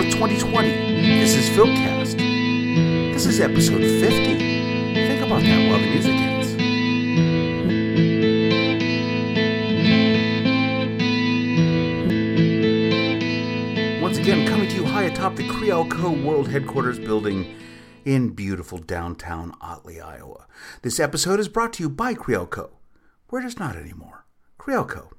4th, 2020. This is Philcast. This is episode 50. Think about that while the music ends. Once again, coming to you high atop the Creole Co. World Headquarters building in beautiful downtown Otley, Iowa. This episode is brought to you by Creole Co. We're just not anymore. Creole Co.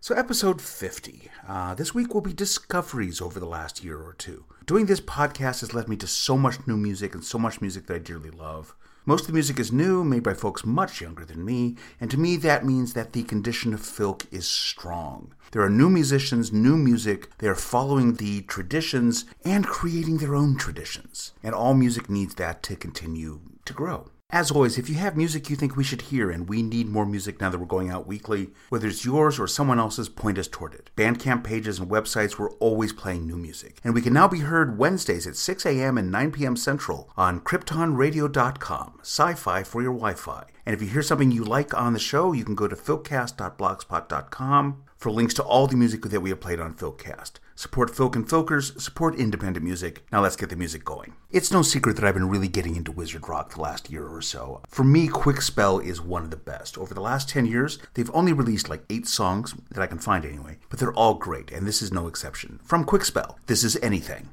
So, episode 50. Uh, this week will be discoveries over the last year or two. Doing this podcast has led me to so much new music and so much music that I dearly love. Most of the music is new, made by folks much younger than me, and to me that means that the condition of filk is strong. There are new musicians, new music, they are following the traditions and creating their own traditions. And all music needs that to continue to grow. As always, if you have music you think we should hear, and we need more music now that we're going out weekly, whether it's yours or someone else's, point us toward it. Bandcamp pages and websites, we're always playing new music. And we can now be heard Wednesdays at 6 a.m. and 9 p.m. Central on KryptonRadio.com, sci fi for your Wi Fi. And if you hear something you like on the show, you can go to philcast.blogspot.com for links to all the music that we have played on Philcast. Support Filk and Filkers, support independent music. Now let's get the music going. It's no secret that I've been really getting into wizard rock the last year or so. For me, Quickspell is one of the best. Over the last 10 years, they've only released like 8 songs that I can find anyway, but they're all great, and this is no exception. From Quickspell, this is Anything.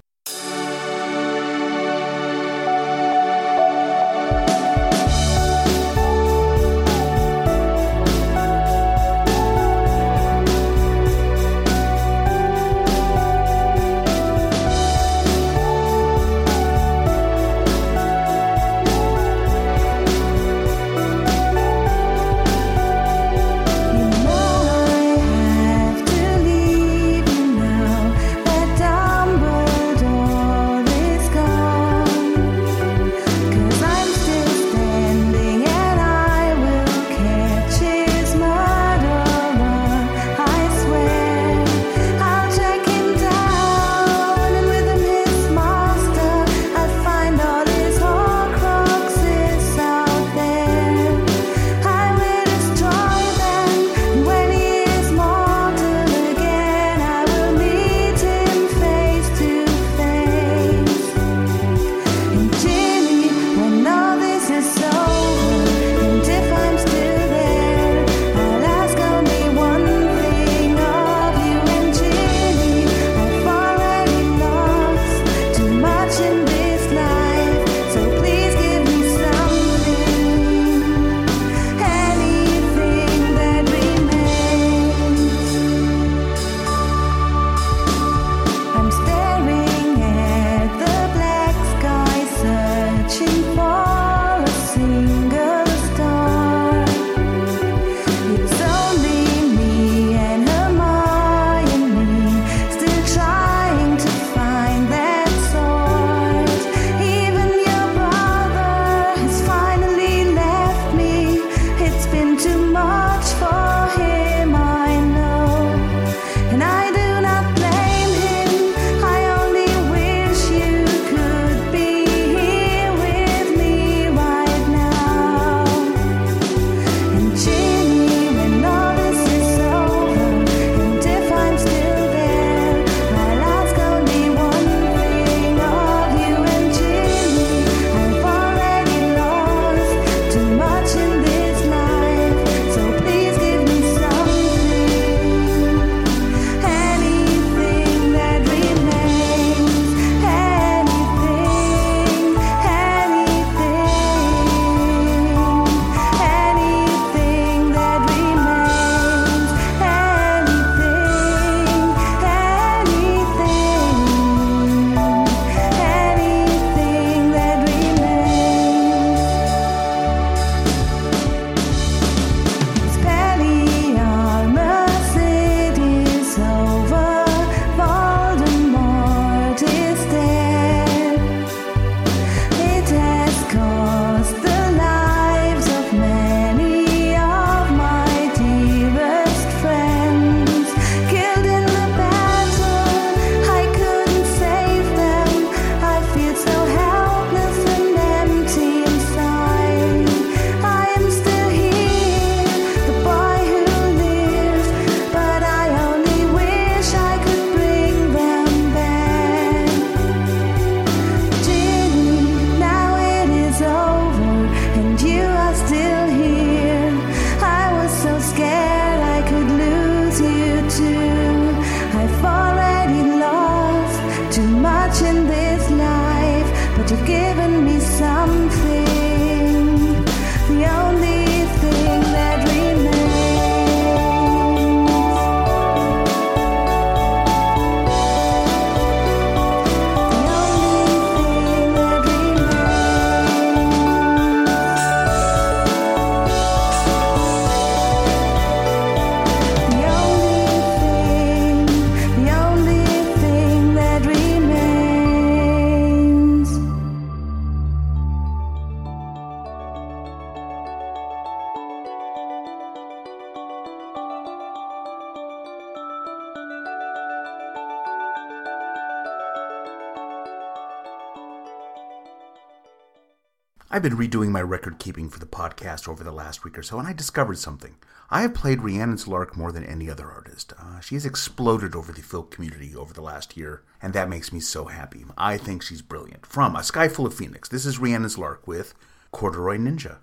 I've been redoing my record keeping for the podcast over the last week or so, and I discovered something. I have played Rhiannon's Lark more than any other artist. Uh, she has exploded over the folk community over the last year, and that makes me so happy. I think she's brilliant. From A Sky Full of Phoenix, this is Rhiannon's Lark with Corduroy Ninja.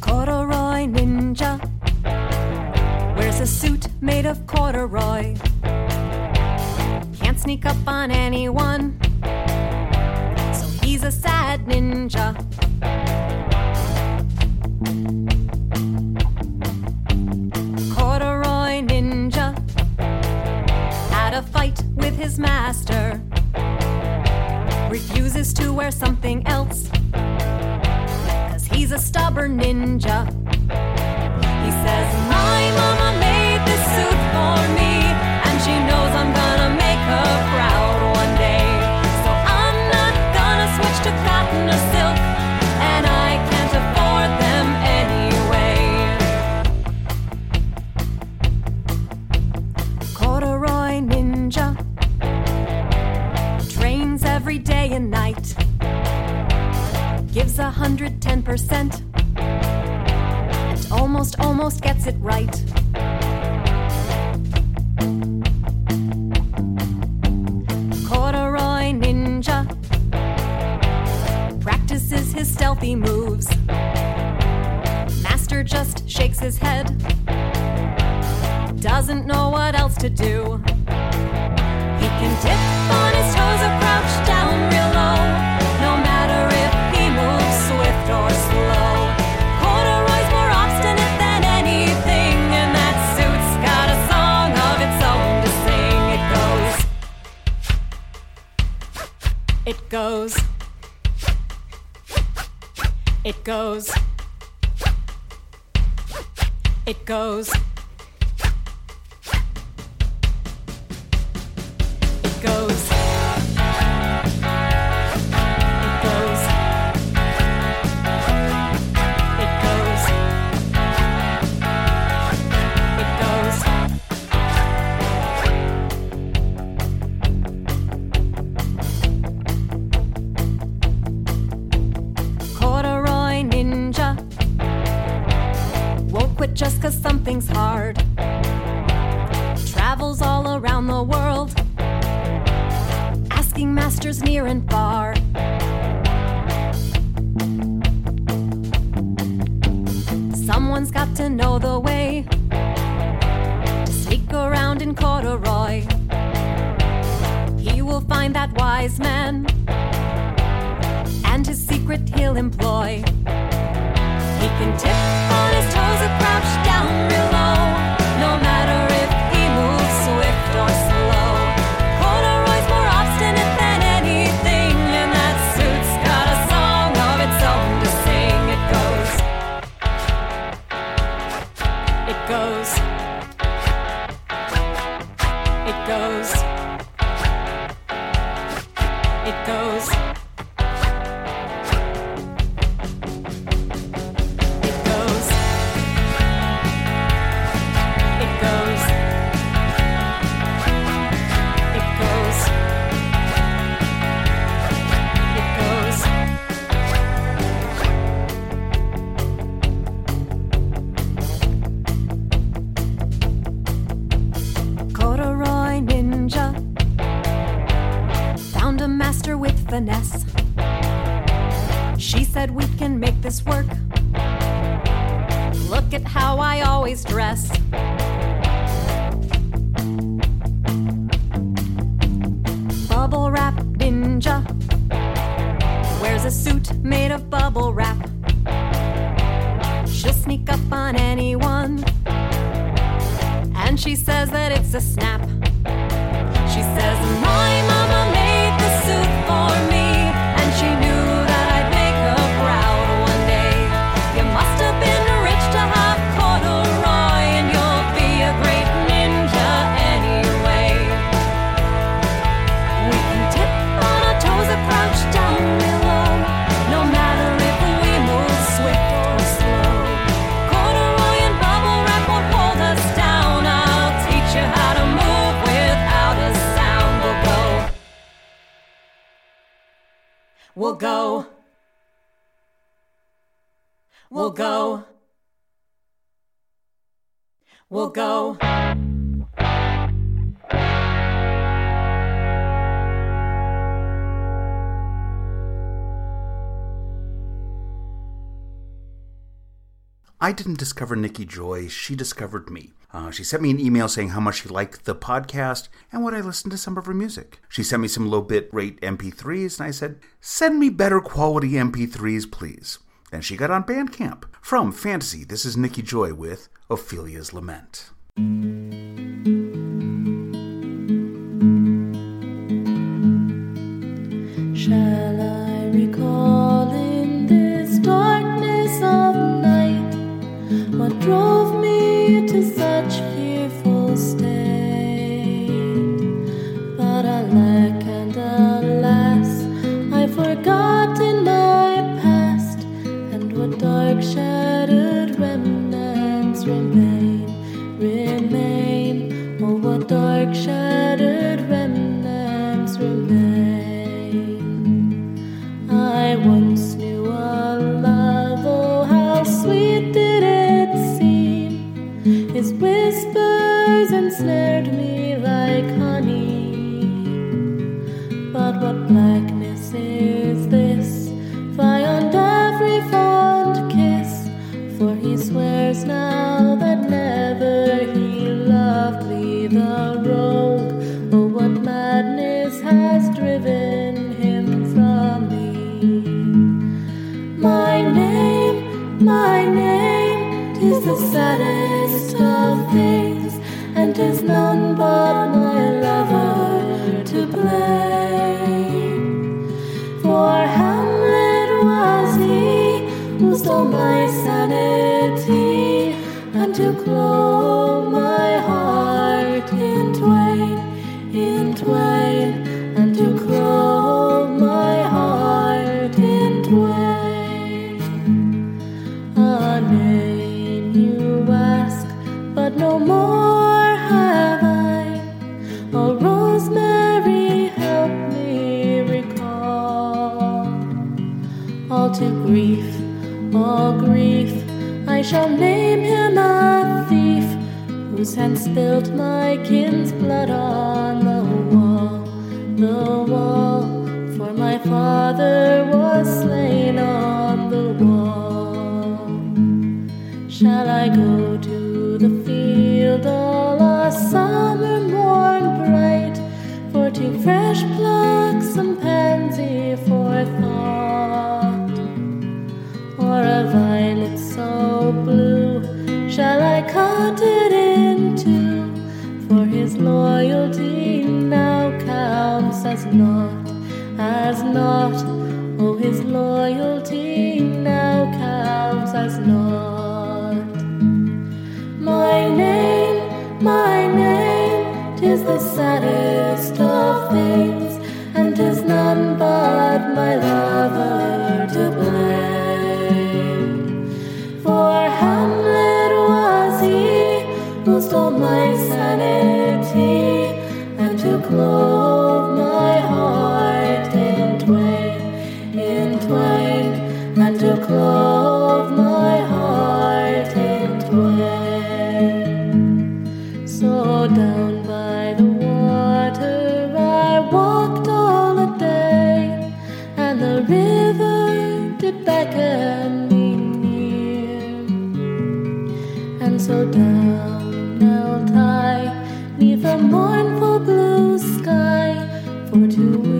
Corduroy Ninja wears a suit made of corduroy. Can't sneak up on anyone he's a sad ninja. Corduroy ninja had a fight with his master. Refuses to wear something else, cause he's a stubborn ninja. We'll go. We'll go. I didn't discover Nikki Joy, she discovered me. Uh, she sent me an email saying how much she liked the podcast and would I listen to some of her music. She sent me some low bit rate MP3s, and I said, Send me better quality MP3s, please. Then she got on Bandcamp. From Fantasy, this is Nikki Joy with Ophelia's Lament. What blackness is this? Beyond every fond kiss, for he swears now that never he loved me, the rogue. Oh, what madness has driven him from me? My name, my name, tis the saddest of things, and tis none but my shall name him a thief whose hand spilt my kin's blood on the wall, the wall. For my father was slain on the wall. Shall I go to the field all a summer morn bright for to fresh pluck as naught, as naught. Oh, his loyalty now counts as naught. So down I'll tie neath a mournful blue sky for to weep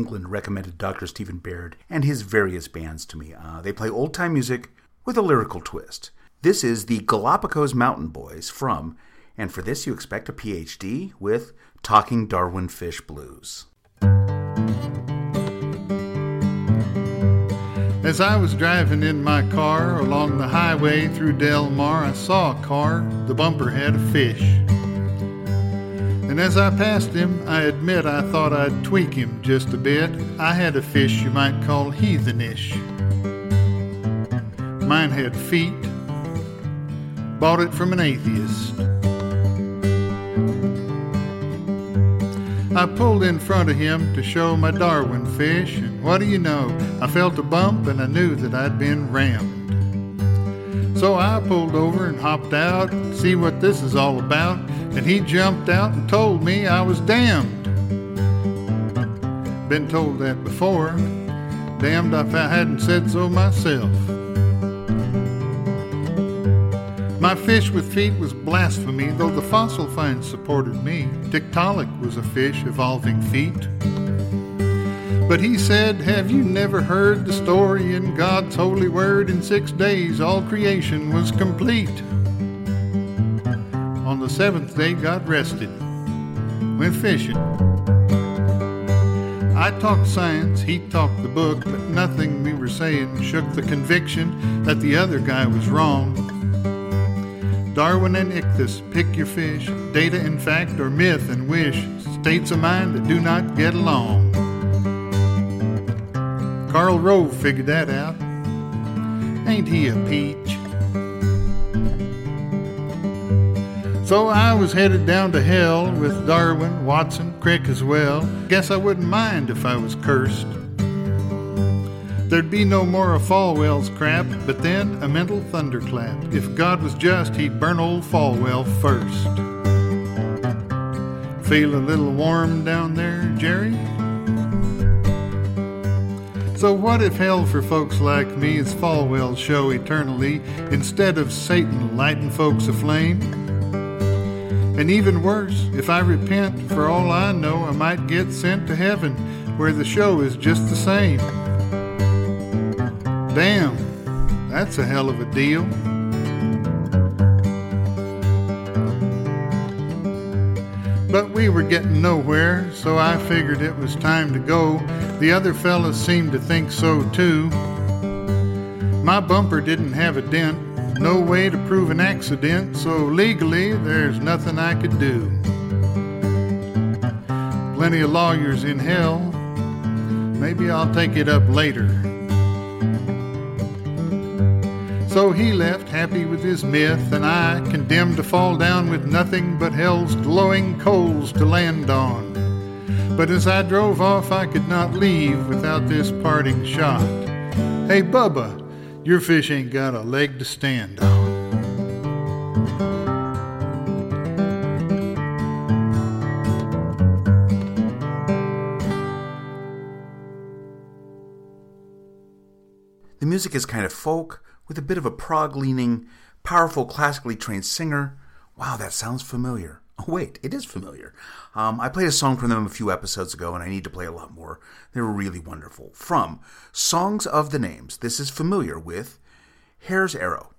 England recommended Dr. Stephen Baird and his various bands to me. Uh, they play old time music with a lyrical twist. This is the Galapagos Mountain Boys from, and for this you expect a PhD with Talking Darwin Fish Blues. As I was driving in my car along the highway through Del Mar, I saw a car. The bumper had a fish. And as I passed him, I admit I thought I'd tweak him just a bit. I had a fish you might call heathenish. Mine had feet. Bought it from an atheist. I pulled in front of him to show my Darwin fish, and what do you know? I felt a bump and I knew that I'd been rammed. So I pulled over and hopped out, to see what this is all about, and he jumped out and told me I was damned. Been told that before. Damned if I hadn't said so myself. My fish with feet was blasphemy, though the fossil finds supported me. Tiktaalik was a fish evolving feet. But he said, Have you never heard the story in God's holy word? In six days all creation was complete. On the seventh day, God rested, went fishing. I talked science, he talked the book, but nothing we were saying shook the conviction that the other guy was wrong. Darwin and Ichthus, pick your fish. Data and fact or myth and wish. States of mind that do not get along. Karl Rove figured that out. Ain't he a peach? So I was headed down to hell with Darwin, Watson, Crick as well. Guess I wouldn't mind if I was cursed. There'd be no more of Falwell's crap, but then a mental thunderclap. If God was just, he'd burn old Falwell first. Feel a little warm down there, Jerry? So what if hell for folks like me is Falwell's show eternally instead of Satan lighting folks aflame? And even worse, if I repent, for all I know, I might get sent to heaven where the show is just the same. Damn, that's a hell of a deal. But we were getting nowhere, so I figured it was time to go. The other fellas seemed to think so too. My bumper didn't have a dent, no way to prove an accident, so legally there's nothing I could do. Plenty of lawyers in hell. Maybe I'll take it up later. So he left happy with his myth, and I condemned to fall down with nothing but hell's glowing coals to land on. But as I drove off, I could not leave without this parting shot. Hey, Bubba, your fish ain't got a leg to stand on. The music is kind of folk with a bit of a prog leaning, powerful, classically trained singer. Wow, that sounds familiar. Oh, wait, it is familiar. Um, I played a song from them a few episodes ago, and I need to play a lot more. They were really wonderful. From Songs of the Names, this is familiar with Hare's Arrow.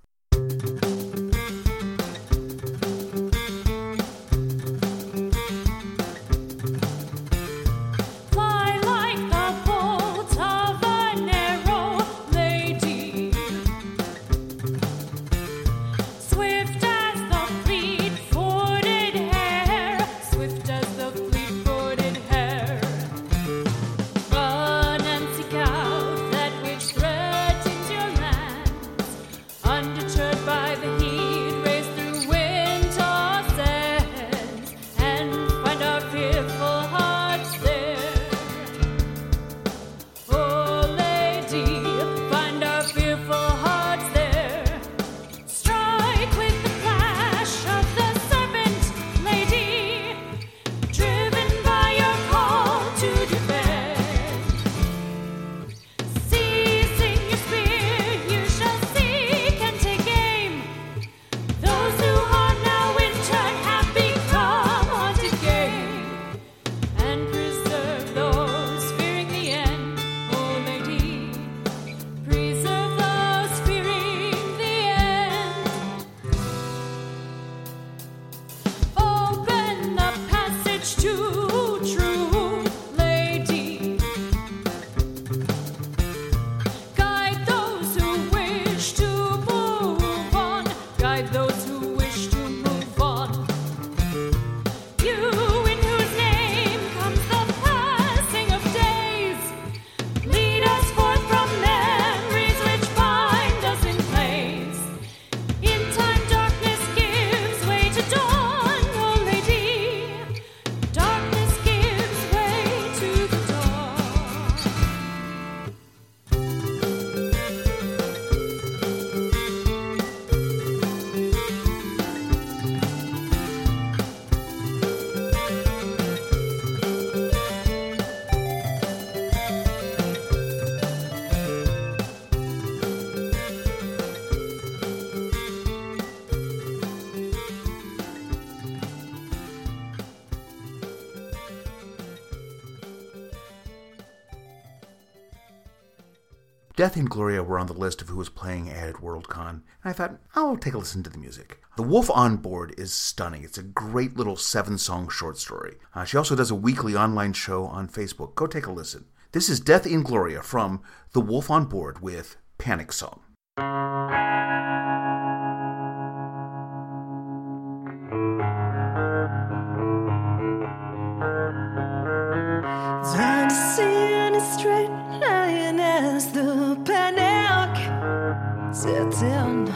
Death and Gloria were on the list of who was playing at Worldcon, and I thought, I'll take a listen to the music. The Wolf on Board is stunning. It's a great little seven song short story. Uh, she also does a weekly online show on Facebook. Go take a listen. This is Death in Gloria from The Wolf on Board with Panic Song. Hard to see straight sets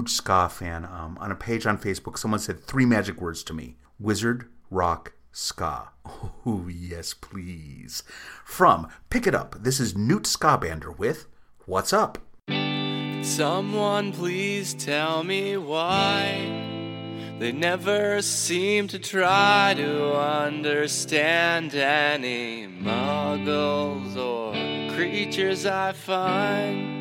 huge ska fan. Um, on a page on Facebook, someone said three magic words to me wizard, rock, ska. Oh, yes, please. From Pick It Up, this is Newt Skabander with What's Up? Someone please tell me why they never seem to try to understand any muggles or creatures I find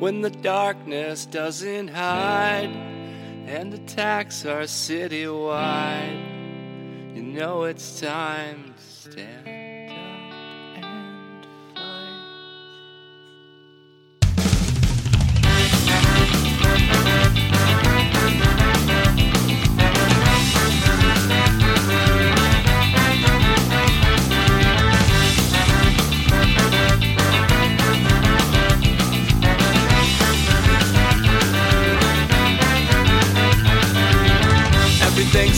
when the darkness doesn't hide and attacks are citywide. You know it's time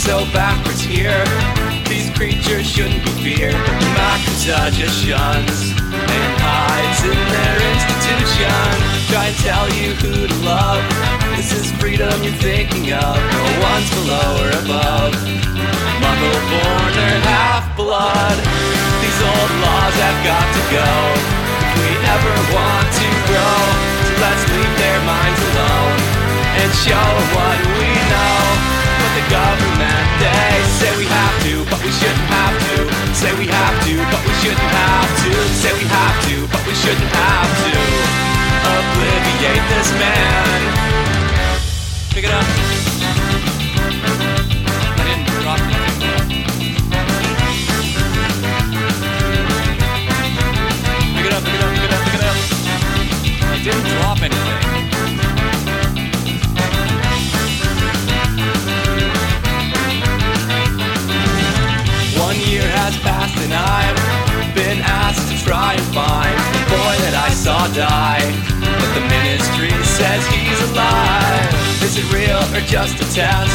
so backwards here. These creatures shouldn't be feared, Makuta just shuns and hides in their institution. Try and tell you who to love. This is freedom you're thinking of. No one's below or above. Muggle born or half blood. These old laws have got to go. If we ever want to grow, so let's leave their minds alone and show what we know. Government, they say we have to, but we shouldn't have to. Say we have to, but we shouldn't have to. Say we have to, but we shouldn't have to. Obliviate this man. Pick it up. I didn't drop anything. Pick it up, pick it up, pick it up, pick it up. didn't drop anything. Passed and I've been asked to try and find the boy that I saw die. But the ministry says he's alive. Is it real or just a test?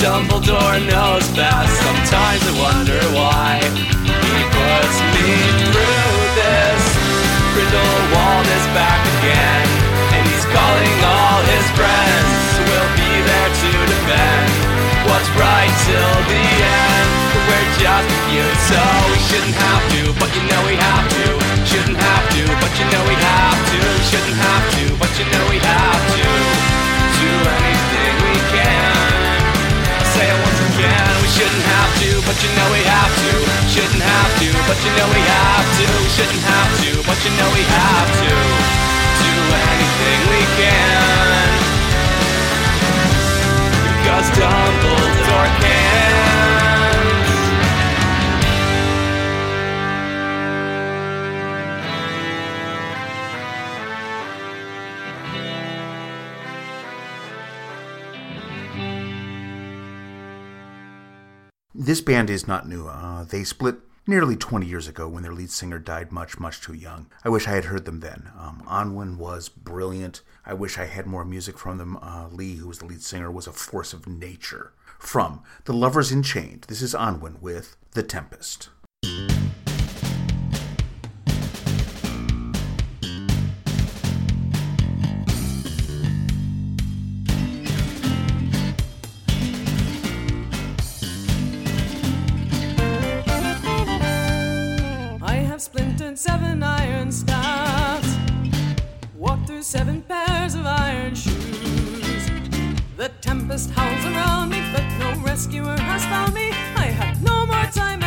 Dumbledore knows best. Sometimes I wonder why he puts me through this. Grindelwald is back again, and he's calling all his friends. We'll be there to defend what's right till the end. We're just a so we shouldn't have to, but you know we have to. Shouldn't have to, but you know we have to. Shouldn't have to, but you know we have to. Do anything we can. Say it once again. We shouldn't have to, but you know we have to. Shouldn't have to, but you know we have to. Shouldn't have to, but you know we have to. Do anything we can. Because Dumbledore can. This band is not new. Uh, they split nearly 20 years ago when their lead singer died much, much too young. I wish I had heard them then. Um, Onwin was brilliant. I wish I had more music from them. Uh, Lee, who was the lead singer, was a force of nature. From The Lovers Enchained, this is Onwin with The Tempest. Seven iron staffs, walked through seven pairs of iron shoes. The tempest howls around me, but no rescuer has found me. I have no more time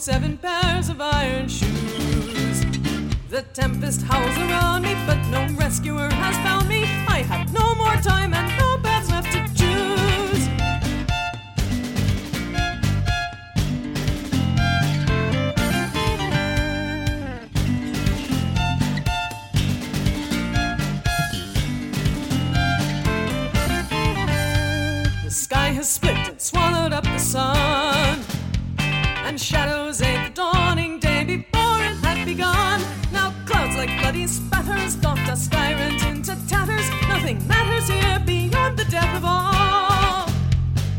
seven pairs of iron shoes. The tempest howls around me, but no rescuer has found me. I have no more time and no paths left to choose. The sky has split and swallowed up the sun. And shadows ate the dawning day before it had begun. Now clouds like bloody spatters doffed us tyrant into tatters. Nothing matters here beyond the death of all.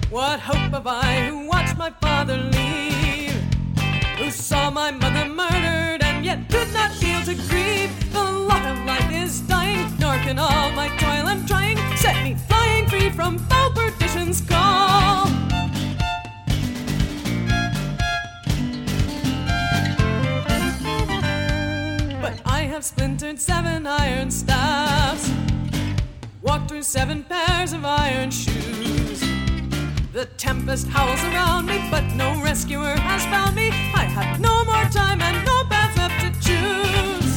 What hope have I who watched my father leave? Who saw my mother murdered and yet could not feel to grieve? The lot of life is dying, nor can all my toil and trying set me flying free from foul perdition's call. Have splintered seven iron staffs, walked through seven pairs of iron shoes. The tempest howls around me, but no rescuer has found me. I have no more time and no path left to choose.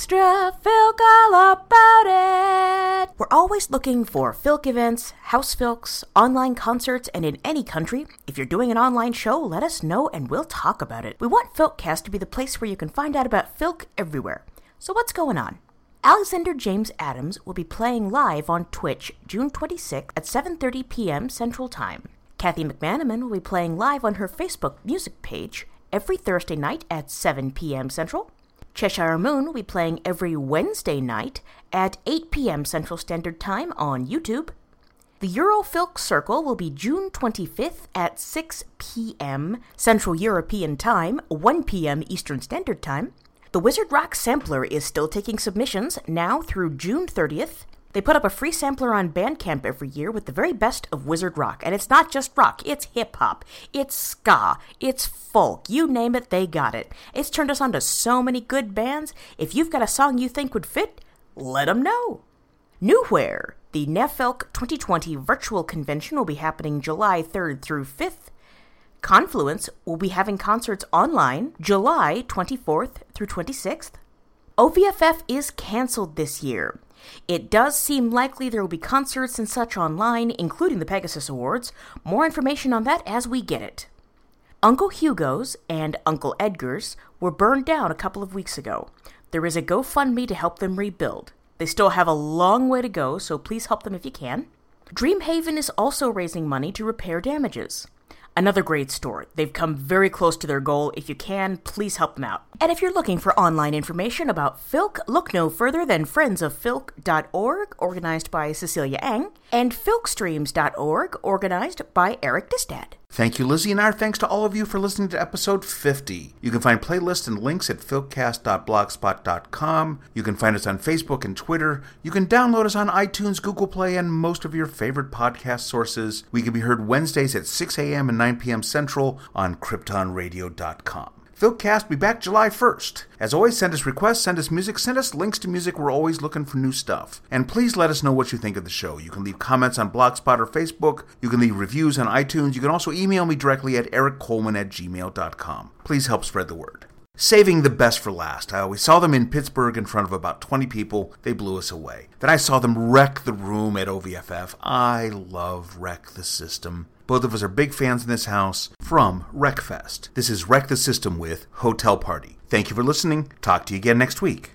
Extra, Filk all about it! We're always looking for Filk events, house Filks, online concerts, and in any country. If you're doing an online show, let us know and we'll talk about it. We want Filkcast to be the place where you can find out about Filk everywhere. So what's going on? Alexander James Adams will be playing live on Twitch June 26th at 7:30 p.m. Central Time. Kathy McManaman will be playing live on her Facebook music page every Thursday night at 7 p.m. Central. Cheshire Moon will be playing every Wednesday night at 8 p.m. Central Standard Time on YouTube. The Eurofilk Circle will be June 25th at 6 p.m. Central European Time, 1 p.m. Eastern Standard Time. The Wizard Rock Sampler is still taking submissions now through June 30th. They put up a free sampler on Bandcamp every year with the very best of Wizard Rock. And it's not just rock, it's hip hop, it's ska, it's folk. You name it, they got it. It's turned us on to so many good bands. If you've got a song you think would fit, let let 'em know. Newhere, the NEFilk 2020 virtual convention will be happening July 3rd through 5th. Confluence will be having concerts online July 24th through 26th. OVFF is canceled this year. It does seem likely there will be concerts and such online, including the Pegasus Awards. More information on that as we get it. Uncle Hugo's and Uncle Edgar's were burned down a couple of weeks ago. There is a GoFundMe to help them rebuild. They still have a long way to go, so please help them if you can. Dreamhaven is also raising money to repair damages. Another great store. They've come very close to their goal. If you can, please help them out. And if you're looking for online information about Filk, look no further than friendsoffilk.org, organized by Cecilia Eng, and filkstreams.org, organized by Eric Distad. Thank you, Lizzie, and our thanks to all of you for listening to episode 50. You can find playlists and links at filkcast.blogspot.com. You can find us on Facebook and Twitter. You can download us on iTunes, Google Play, and most of your favorite podcast sources. We can be heard Wednesdays at 6 a.m. and 9 p.m. Central on KryptonRadio.com. Filkcast will be back July 1st. As always, send us requests, send us music, send us links to music. We're always looking for new stuff. And please let us know what you think of the show. You can leave comments on Blogspot or Facebook. You can leave reviews on iTunes. You can also email me directly at ericcoleman at gmail.com. Please help spread the word. Saving the best for last. I always saw them in Pittsburgh in front of about 20 people. They blew us away. Then I saw them wreck the room at OVFF. I love Wreck the System. Both of us are big fans in this house from Wreckfest. This is Wreck the System with Hotel Party. Thank you for listening. Talk to you again next week.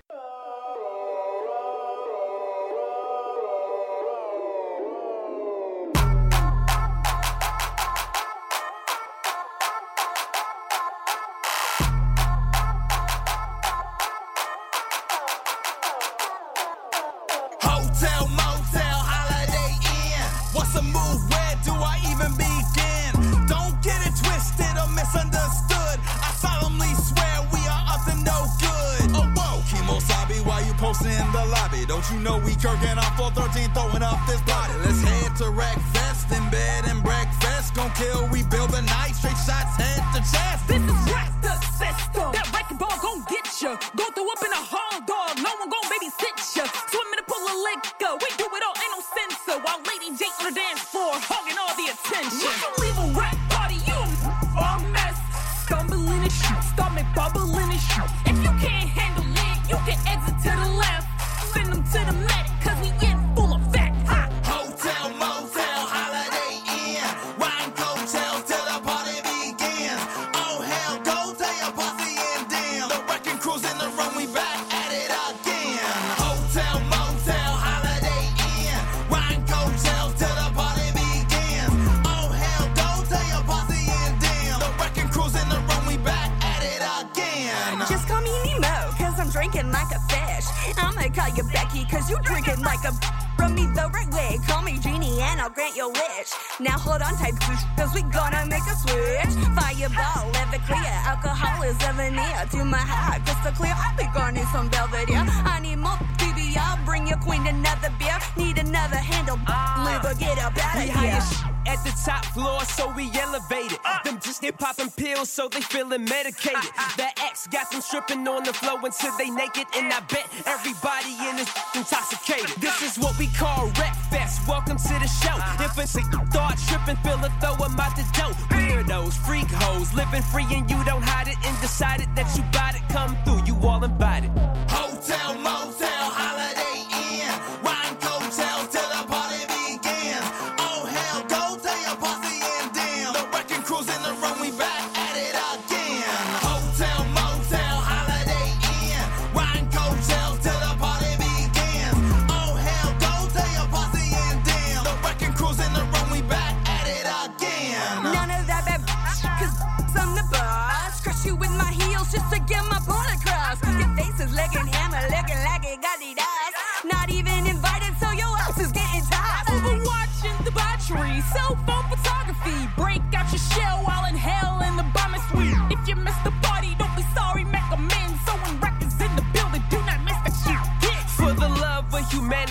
Cause I'm drinking like a fish. I'ma call you drinking like a Rub me the right way, call me genie and I'll grant your wish. Now hold on tight, cause we gonna make a switch. Fireball, ever clear, alcohol is ever near. To my heart, crystal clear, I think I need some Belvedere. I need more PBR, bring your queen another beer. Need another handle, liver, get up out of here. At the top floor, so we elevated. Them just get popping pills, so they feeling medicated. The X got them stripping on the floor until they naked, and I bet everybody in this intoxicated. This is what we call Rec Fest. Welcome to the show. If it's a thought tripping, feel it, throw 'em out the dough. Weirdos, freak hoes, living free and you don't hide it, and decided that you got it. Come through, you all invited. Hotel,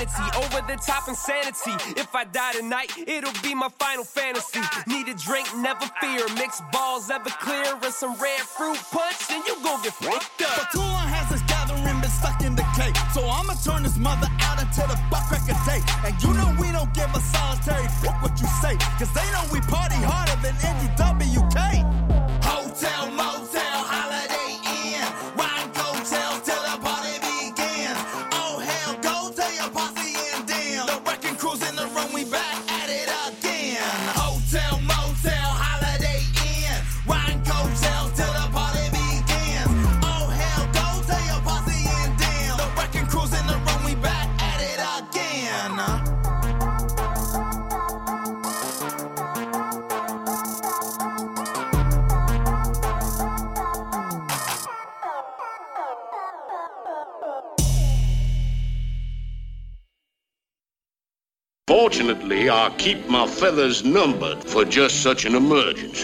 of humanity, over the top insanity. If I die tonight, it'll be my final fantasy. Need a drink, never fear. Mixed balls, ever clear, and some red fruit punch, and you gon' get fucked up. too long has this gathering been stuck in the decay. So I'ma turn this mother out until the buck crack a day. And you know we don't give a solitary fuck what you say. Cause they know we party harder than NGWK. Fortunately, I keep my feathers numbered for just such an emergency.